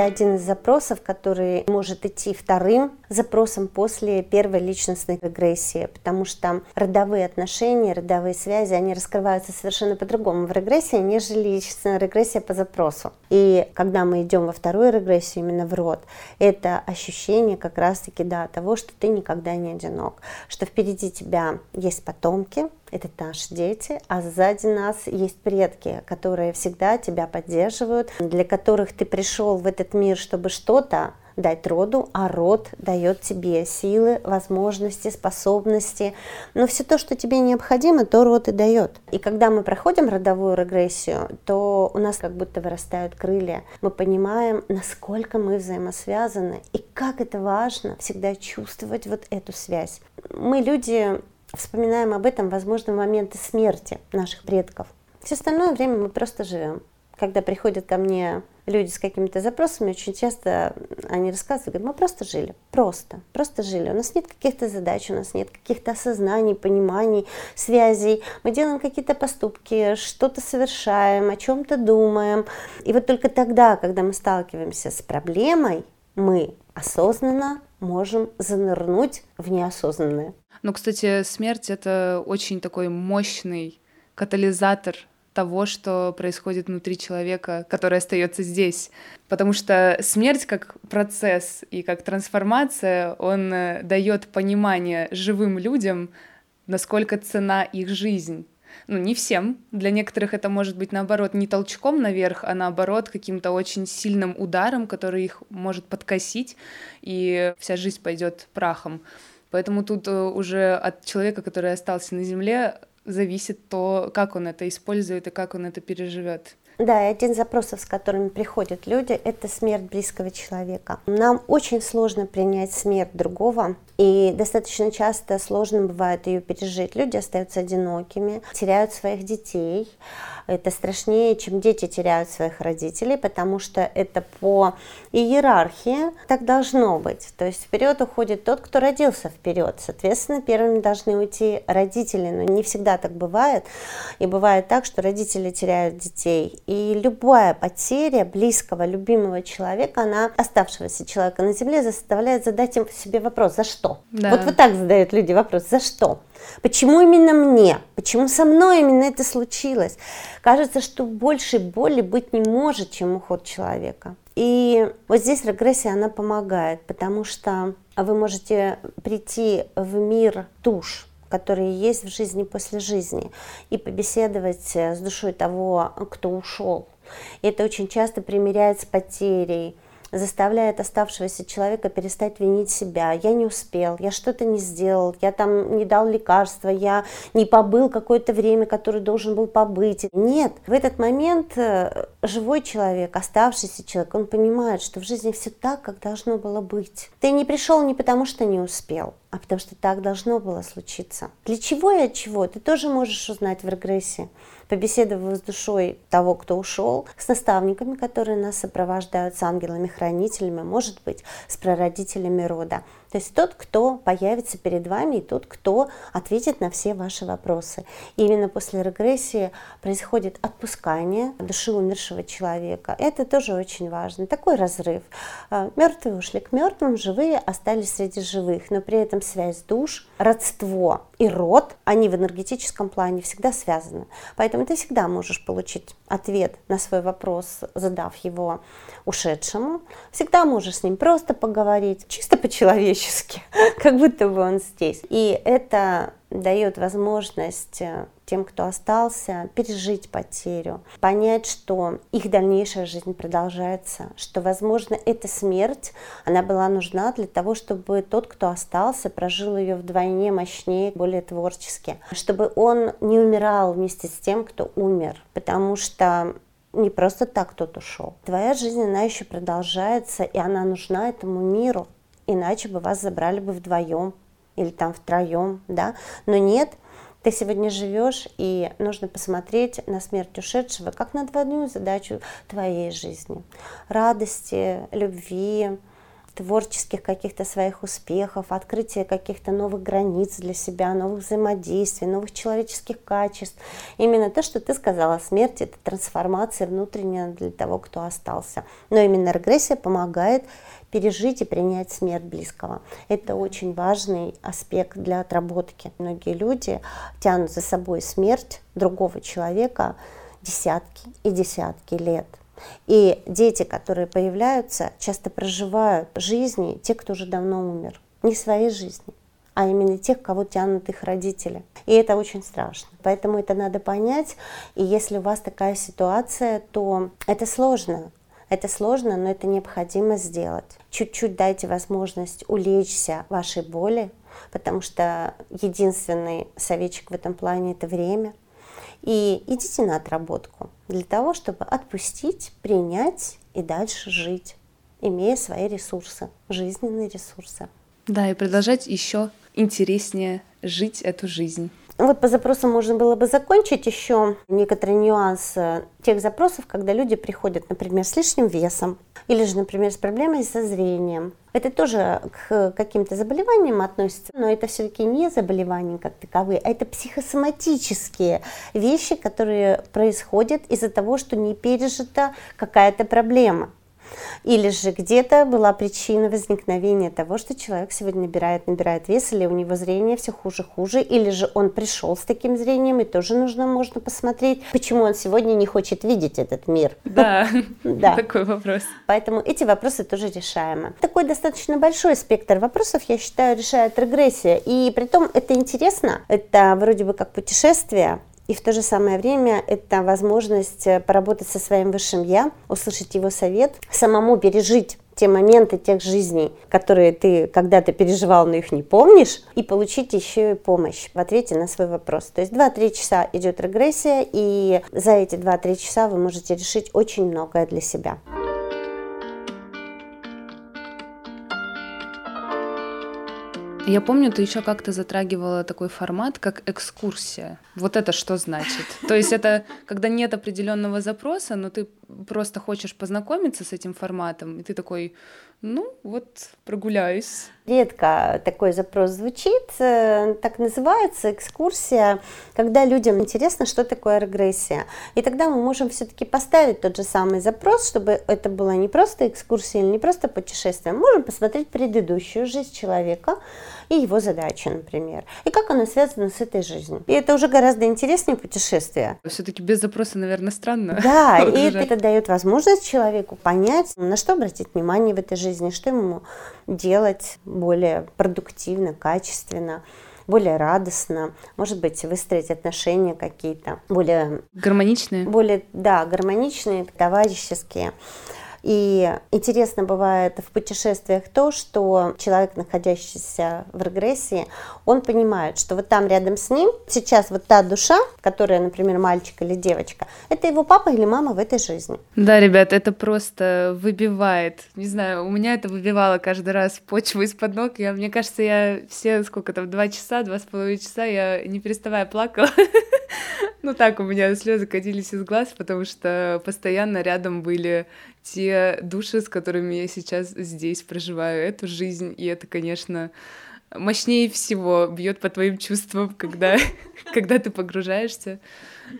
[SPEAKER 2] Это один из запросов, который может идти вторым запросом после первой личностной регрессии, потому что родовые отношения, родовые связи, они раскрываются совершенно по-другому в регрессии, нежели личностная регрессия по запросу. И когда мы идем во вторую регрессию, именно в род, это ощущение как раз-таки да, того, что ты никогда не одинок, что впереди тебя есть потомки, это наши дети, а сзади нас есть предки, которые всегда тебя поддерживают, для которых ты пришел в этот мир, чтобы что-то дать роду, а род дает тебе силы, возможности, способности. Но все то, что тебе необходимо, то род и дает. И когда мы проходим родовую регрессию, то у нас как будто вырастают крылья. Мы понимаем, насколько мы взаимосвязаны и как это важно всегда чувствовать вот эту связь. Мы люди вспоминаем об этом, возможно, в моменты смерти наших предков. Все остальное время мы просто живем. Когда приходят ко мне люди с какими-то запросами, очень часто они рассказывают, говорят, мы просто жили, просто, просто жили. У нас нет каких-то задач, у нас нет каких-то осознаний, пониманий, связей. Мы делаем какие-то поступки, что-то совершаем, о чем-то думаем. И вот только тогда, когда мы сталкиваемся с проблемой, мы осознанно можем занырнуть в неосознанное.
[SPEAKER 1] Ну, кстати, смерть — это очень такой мощный катализатор того, что происходит внутри человека, который остается здесь. Потому что смерть как процесс и как трансформация, он э, дает понимание живым людям, насколько цена их жизнь. Ну, не всем. Для некоторых это может быть, наоборот, не толчком наверх, а наоборот, каким-то очень сильным ударом, который их может подкосить, и вся жизнь пойдет прахом. Поэтому тут э, уже от человека, который остался на земле, зависит то, как он это использует и как он это переживет.
[SPEAKER 2] Да, и один из запросов, с которыми приходят люди, это смерть близкого человека. Нам очень сложно принять смерть другого, и достаточно часто сложно бывает ее пережить. Люди остаются одинокими, теряют своих детей, это страшнее, чем дети теряют своих родителей, потому что это по иерархии так должно быть. То есть вперед уходит тот, кто родился вперед. Соответственно, первыми должны уйти родители, но не всегда так бывает. И бывает так, что родители теряют детей. И любая потеря близкого, любимого человека, она оставшегося человека на земле заставляет задать им себе вопрос, за что? Да. Вот вот так задают люди вопрос, за что? Почему именно мне? Почему со мной именно это случилось? Кажется, что больше боли быть не может, чем уход человека. И вот здесь регрессия, она помогает, потому что вы можете прийти в мир душ, которые есть в жизни после жизни, и побеседовать с душой того, кто ушел. Это очень часто примеряется с потерей, заставляет оставшегося человека перестать винить себя. Я не успел, я что-то не сделал, я там не дал лекарства, я не побыл какое-то время, которое должен был побыть. Нет, в этот момент э, живой человек, оставшийся человек, он понимает, что в жизни все так, как должно было быть. Ты не пришел не потому, что не успел, а потому что так должно было случиться. Для чего и от чего, ты тоже можешь узнать в регрессии побеседовав с душой того, кто ушел, с наставниками, которые нас сопровождают, с ангелами-хранителями, может быть, с прародителями рода. То есть тот, кто появится перед вами, и тот, кто ответит на все ваши вопросы. И именно после регрессии происходит отпускание души умершего человека. Это тоже очень важно. Такой разрыв. А, Мертвые ушли к мертвым, живые остались среди живых, но при этом связь душ, родство и род, они в энергетическом плане всегда связаны. Поэтому ты всегда можешь получить ответ на свой вопрос, задав его ушедшему. Всегда можешь с ним просто поговорить, чисто по-человечески, как будто бы он здесь. И это дает возможность э, тем, кто остался, пережить потерю, понять, что их дальнейшая жизнь продолжается, что, возможно, эта смерть, она была нужна для того, чтобы тот, кто остался, прожил ее вдвойне мощнее, более творчески, чтобы он не умирал вместе с тем, кто умер, потому что не просто так тот ушел. Твоя жизнь, она еще продолжается, и она нужна этому миру, иначе бы вас забрали бы вдвоем или там втроем, да, но нет, ты сегодня живешь, и нужно посмотреть на смерть ушедшего как на двойную задачу твоей жизни. Радости, любви, творческих каких-то своих успехов, открытие каких-то новых границ для себя, новых взаимодействий, новых человеческих качеств. Именно то, что ты сказала, смерть – это трансформация внутренняя для того, кто остался. Но именно регрессия помогает пережить и принять смерть близкого. Это очень важный аспект для отработки. Многие люди тянут за собой смерть другого человека десятки и десятки лет. И дети, которые появляются, часто проживают жизни те, кто уже давно умер. Не своей жизни, а именно тех, кого тянут их родители. И это очень страшно. Поэтому это надо понять. И если у вас такая ситуация, то это сложно. Это сложно, но это необходимо сделать. Чуть-чуть дайте возможность улечься вашей боли, потому что единственный советчик в этом плане – это время. И идите на отработку для того, чтобы отпустить, принять и дальше жить, имея свои ресурсы, жизненные ресурсы.
[SPEAKER 1] Да, и продолжать еще интереснее жить эту жизнь.
[SPEAKER 2] Вот по запросам можно было бы закончить еще некоторые нюансы тех запросов, когда люди приходят, например, с лишним весом или же, например, с проблемой со зрением. Это тоже к каким-то заболеваниям относится, но это все-таки не заболевания как таковые, а это психосоматические вещи, которые происходят из-за того, что не пережита какая-то проблема. Или же где-то была причина возникновения того, что человек сегодня набирает, набирает вес, или у него зрение все хуже, хуже, или же он пришел с таким зрением, и тоже нужно, можно посмотреть, почему он сегодня не хочет видеть этот мир.
[SPEAKER 1] Да, да. такой вопрос.
[SPEAKER 2] Поэтому эти вопросы тоже решаемы. Такой достаточно большой спектр вопросов, я считаю, решает регрессия. И при том это интересно, это вроде бы как путешествие, и в то же самое время это возможность э, поработать со своим высшим я, услышать его совет, самому пережить те моменты тех жизней, которые ты когда-то переживал, но их не помнишь, и получить еще и помощь в ответе на свой вопрос. То есть 2-3 часа идет регрессия, и за эти 2-3 часа вы можете решить очень многое для себя.
[SPEAKER 1] Я помню, ты еще как-то затрагивала такой формат, как экскурсия. Вот это что значит? То есть это когда нет определенного запроса, но ты просто хочешь познакомиться с этим форматом, и ты такой, ну вот прогуляюсь.
[SPEAKER 2] Редко такой запрос звучит, э, так называется экскурсия, когда людям интересно, что такое регрессия. И тогда мы можем все-таки поставить тот же самый запрос, чтобы это была не просто экскурсия или не просто путешествие. Мы можем посмотреть предыдущую жизнь человека и его задачи, например, и как она связана с этой жизнью. И это уже гораздо интереснее путешествие.
[SPEAKER 1] Все-таки без запроса, наверное, странно.
[SPEAKER 2] Да, и это дает возможность человеку понять, на что обратить внимание в этой жизни, что ему делать более продуктивно, качественно более радостно, может быть, выстроить отношения какие-то более...
[SPEAKER 1] Гармоничные?
[SPEAKER 2] Более, да, гармоничные, товарищеские. И интересно бывает в путешествиях то, что человек, находящийся в регрессии, он понимает, что вот там рядом с ним сейчас вот та душа, которая, например, мальчик или девочка, это его папа или мама в этой жизни.
[SPEAKER 1] Да, ребят, это просто выбивает. Не знаю, у меня это выбивало каждый раз почву из-под ног. Я, мне кажется, я все, сколько там, два часа, два с половиной часа, я не переставая плакала. Ну так, у меня слезы катились из глаз, потому что постоянно рядом были те души, с которыми я сейчас здесь проживаю эту жизнь, и это, конечно, мощнее всего бьет по твоим чувствам, когда, когда ты погружаешься.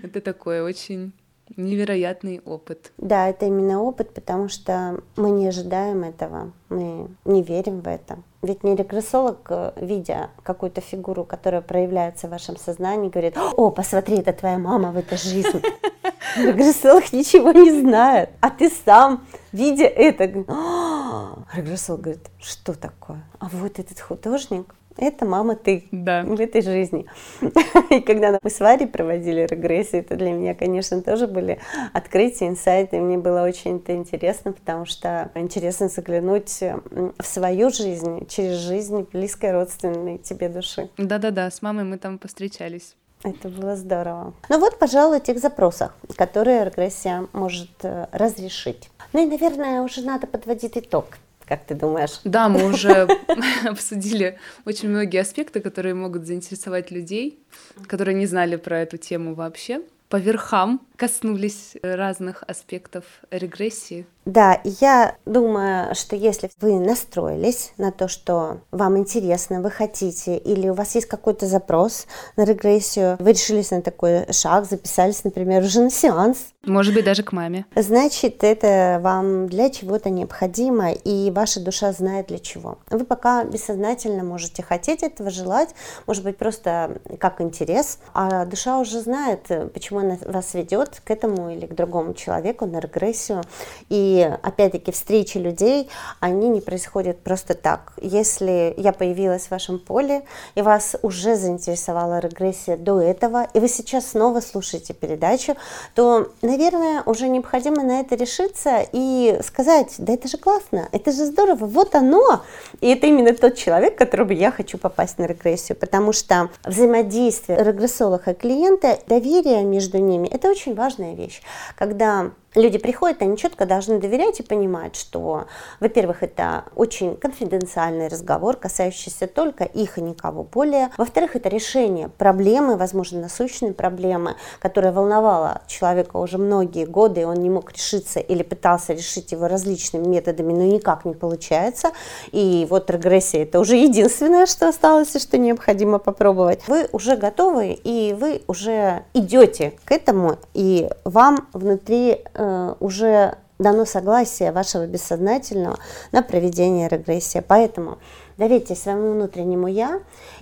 [SPEAKER 1] Это такое очень невероятный опыт.
[SPEAKER 2] Да, это именно опыт, потому что мы не ожидаем этого, мы не верим в это. Ведь не регрессолог, э, видя какую-то фигуру, которая проявляется в вашем сознании, говорит, о, посмотри, это твоя мама в этой жизни. Регрессолог ничего не знает, а ты сам, видя это, регрессолог говорит, что такое? А вот этот художник, это мама ты
[SPEAKER 1] да.
[SPEAKER 2] в этой жизни. И когда мы с Варей проводили регрессию, это для меня, конечно, тоже были открытия, инсайты. Мне было очень это интересно, потому что интересно заглянуть в свою жизнь через жизнь близкой родственной тебе души.
[SPEAKER 1] Да-да-да, с мамой мы там повстречались.
[SPEAKER 2] Это было здорово. Ну вот, пожалуй, о тех запросах, которые регрессия может э, разрешить. Ну и, наверное, уже надо подводить итог. Как ты думаешь?
[SPEAKER 1] Да, мы уже обсудили очень многие аспекты, которые могут заинтересовать людей, которые не знали про эту тему вообще. По верхам коснулись разных аспектов регрессии.
[SPEAKER 2] Да, я думаю, что если вы настроились на то, что вам интересно, вы хотите, или у вас есть какой-то запрос на регрессию, вы решились на такой шаг, записались, например, уже на сеанс.
[SPEAKER 1] Может быть, даже к маме.
[SPEAKER 2] Значит, это вам для чего-то необходимо, и ваша душа знает для чего. Вы пока бессознательно можете хотеть этого, желать, может быть, просто как интерес, а душа уже знает, почему она вас ведет к этому или к другому человеку на регрессию. И опять-таки, встречи людей, они не происходят просто так. Если я появилась в вашем поле, и вас уже заинтересовала регрессия до этого, и вы сейчас снова слушаете передачу, то, наверное, уже необходимо на это решиться и сказать, да это же классно, это же здорово, вот оно. И это именно тот человек, которому я хочу попасть на регрессию, потому что взаимодействие регрессолога и клиента, доверие между ними, это очень важная вещь. Когда люди приходят, они четко должны доверять и понимать, что, во-первых, это очень конфиденциальный разговор, касающийся только их и никого более. Во-вторых, это решение проблемы, возможно, насущной проблемы, которая волновала человека уже многие годы, и он не мог решиться или пытался решить его различными методами, но никак не получается. И вот регрессия – это уже единственное, что осталось и что необходимо попробовать. Вы уже готовы, и вы уже идете к этому, и вам внутри Э, уже дано согласие вашего бессознательного на проведение регрессии. Поэтому доверьтесь своему внутреннему «я»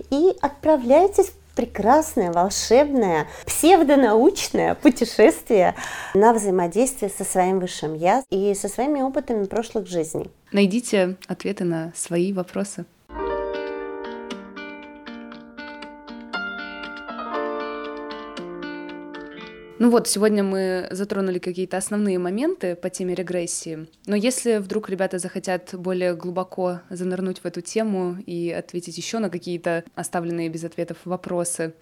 [SPEAKER 2] и отправляйтесь в прекрасное, волшебное, псевдонаучное путешествие на взаимодействие со своим высшим «я» и со своими опытами прошлых жизней.
[SPEAKER 1] Найдите ответы на свои вопросы. Ну вот, сегодня мы затронули какие-то основные моменты по теме регрессии. Но если вдруг ребята захотят более глубоко занырнуть в эту тему и ответить еще на какие-то оставленные без ответов вопросы,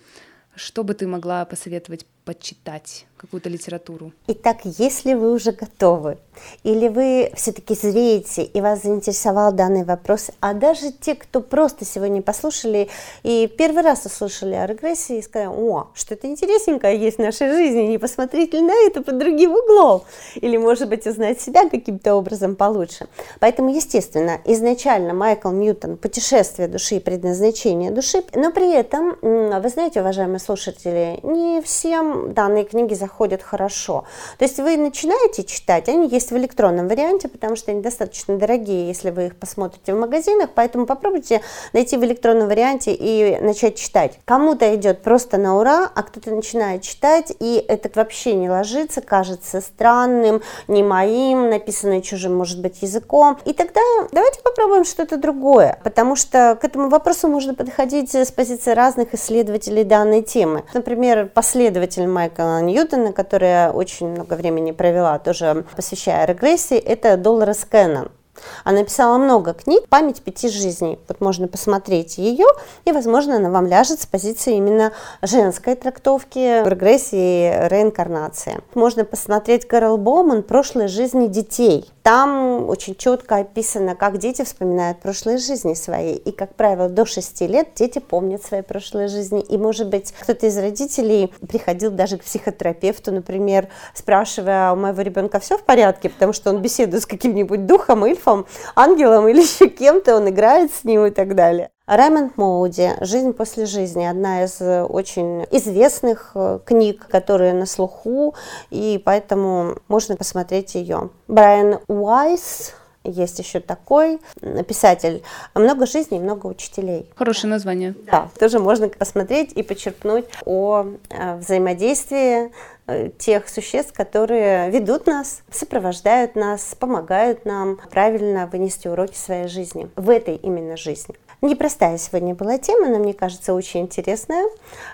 [SPEAKER 1] что бы ты могла посоветовать почитать? какую-то литературу.
[SPEAKER 2] Итак, если вы уже готовы, или вы все-таки зреете, и вас заинтересовал данный вопрос, а даже те, кто просто сегодня послушали и первый раз услышали о регрессии, и сказали, о, что-то интересненькое есть в нашей жизни, не посмотреть ли на это под другим углом, или, может быть, узнать себя каким-то образом получше. Поэтому, естественно, изначально Майкл Ньютон «Путешествие души и предназначение души», но при этом, вы знаете, уважаемые слушатели, не всем данные книги заходят хорошо. То есть вы начинаете читать, они есть в электронном варианте, потому что они достаточно дорогие, если вы их посмотрите в магазинах, поэтому попробуйте найти в электронном варианте и начать читать. Кому-то идет просто на ура, а кто-то начинает читать, и это вообще не ложится, кажется странным, не моим, написанное чужим, может быть, языком. И тогда давайте попробуем что-то другое, потому что к этому вопросу можно подходить с позиции разных исследователей данной темы. Например, последователь Майкла Ньютона которая очень много времени провела, тоже посвящая регрессии, это Долорес Кеннон. Она написала много книг «Память пяти жизней». Вот можно посмотреть ее, и, возможно, она вам ляжет с позиции именно женской трактовки регрессии и реинкарнации. Можно посмотреть Кэрол Боуман «Прошлые жизни детей». Там очень четко описано, как дети вспоминают прошлые жизни свои. И, как правило, до 6 лет дети помнят свои прошлые жизни. И, может быть, кто-то из родителей приходил даже к психотерапевту, например, спрашивая, «А у моего ребенка все в порядке, потому что он беседует с каким-нибудь духом, эльфом, эльфом, ангелом или еще кем-то, он играет с ним и так далее. Раймонд Моуди «Жизнь после жизни» – одна из очень известных э, книг, которые на слуху, и поэтому можно посмотреть ее. Брайан Уайс есть еще такой писатель. Много жизней, много учителей.
[SPEAKER 1] Хорошее название.
[SPEAKER 2] Да, тоже можно посмотреть и почерпнуть о э, взаимодействии э, тех существ, которые ведут нас, сопровождают нас, помогают нам правильно вынести уроки своей жизни, в этой именно жизни. Непростая сегодня была тема, но мне кажется очень интересная,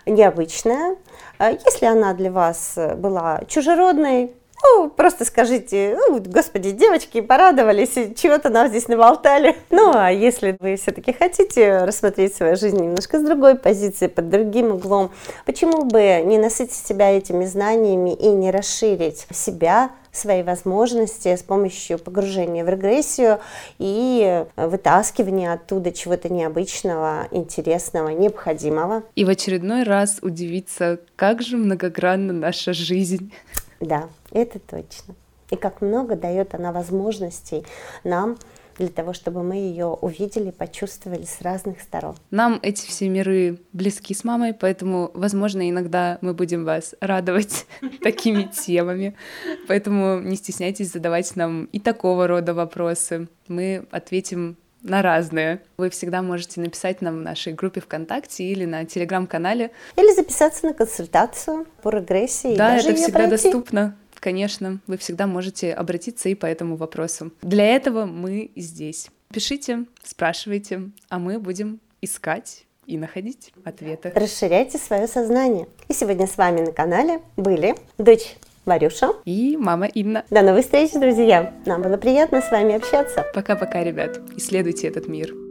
[SPEAKER 2] необычная. А если она для вас была чужеродной, ну, просто скажите, ну, господи, девочки порадовались, чего-то нам здесь наболтали. Ну, а если вы все-таки хотите рассмотреть свою жизнь немножко с другой позиции, под другим углом, почему бы не насытить себя этими знаниями и не расширить себя, свои возможности с помощью погружения в регрессию и вытаскивания оттуда чего-то необычного, интересного, необходимого.
[SPEAKER 1] И в очередной раз удивиться, как же многогранна наша жизнь.
[SPEAKER 2] Да, это точно. И как много дает она возможностей нам для того, чтобы мы ее увидели, почувствовали с разных сторон.
[SPEAKER 1] Нам эти все миры близки с мамой, поэтому, возможно, иногда мы будем вас радовать такими темами. Поэтому не стесняйтесь задавать нам и такого рода вопросы. Мы ответим на разные. Вы всегда можете написать нам в нашей группе ВКонтакте или на телеграм-канале.
[SPEAKER 2] Или записаться на консультацию по регрессии.
[SPEAKER 1] Да, это всегда пройти. доступно. Конечно, вы всегда можете обратиться и по этому вопросу. Для этого мы здесь. Пишите, спрашивайте, а мы будем искать и находить ответы.
[SPEAKER 2] Расширяйте свое сознание. И сегодня с вами на канале были дочь Варюша
[SPEAKER 1] и мама Инна.
[SPEAKER 2] До новых встреч, друзья! Нам было приятно с вами общаться.
[SPEAKER 1] Пока-пока, ребят. Исследуйте этот мир.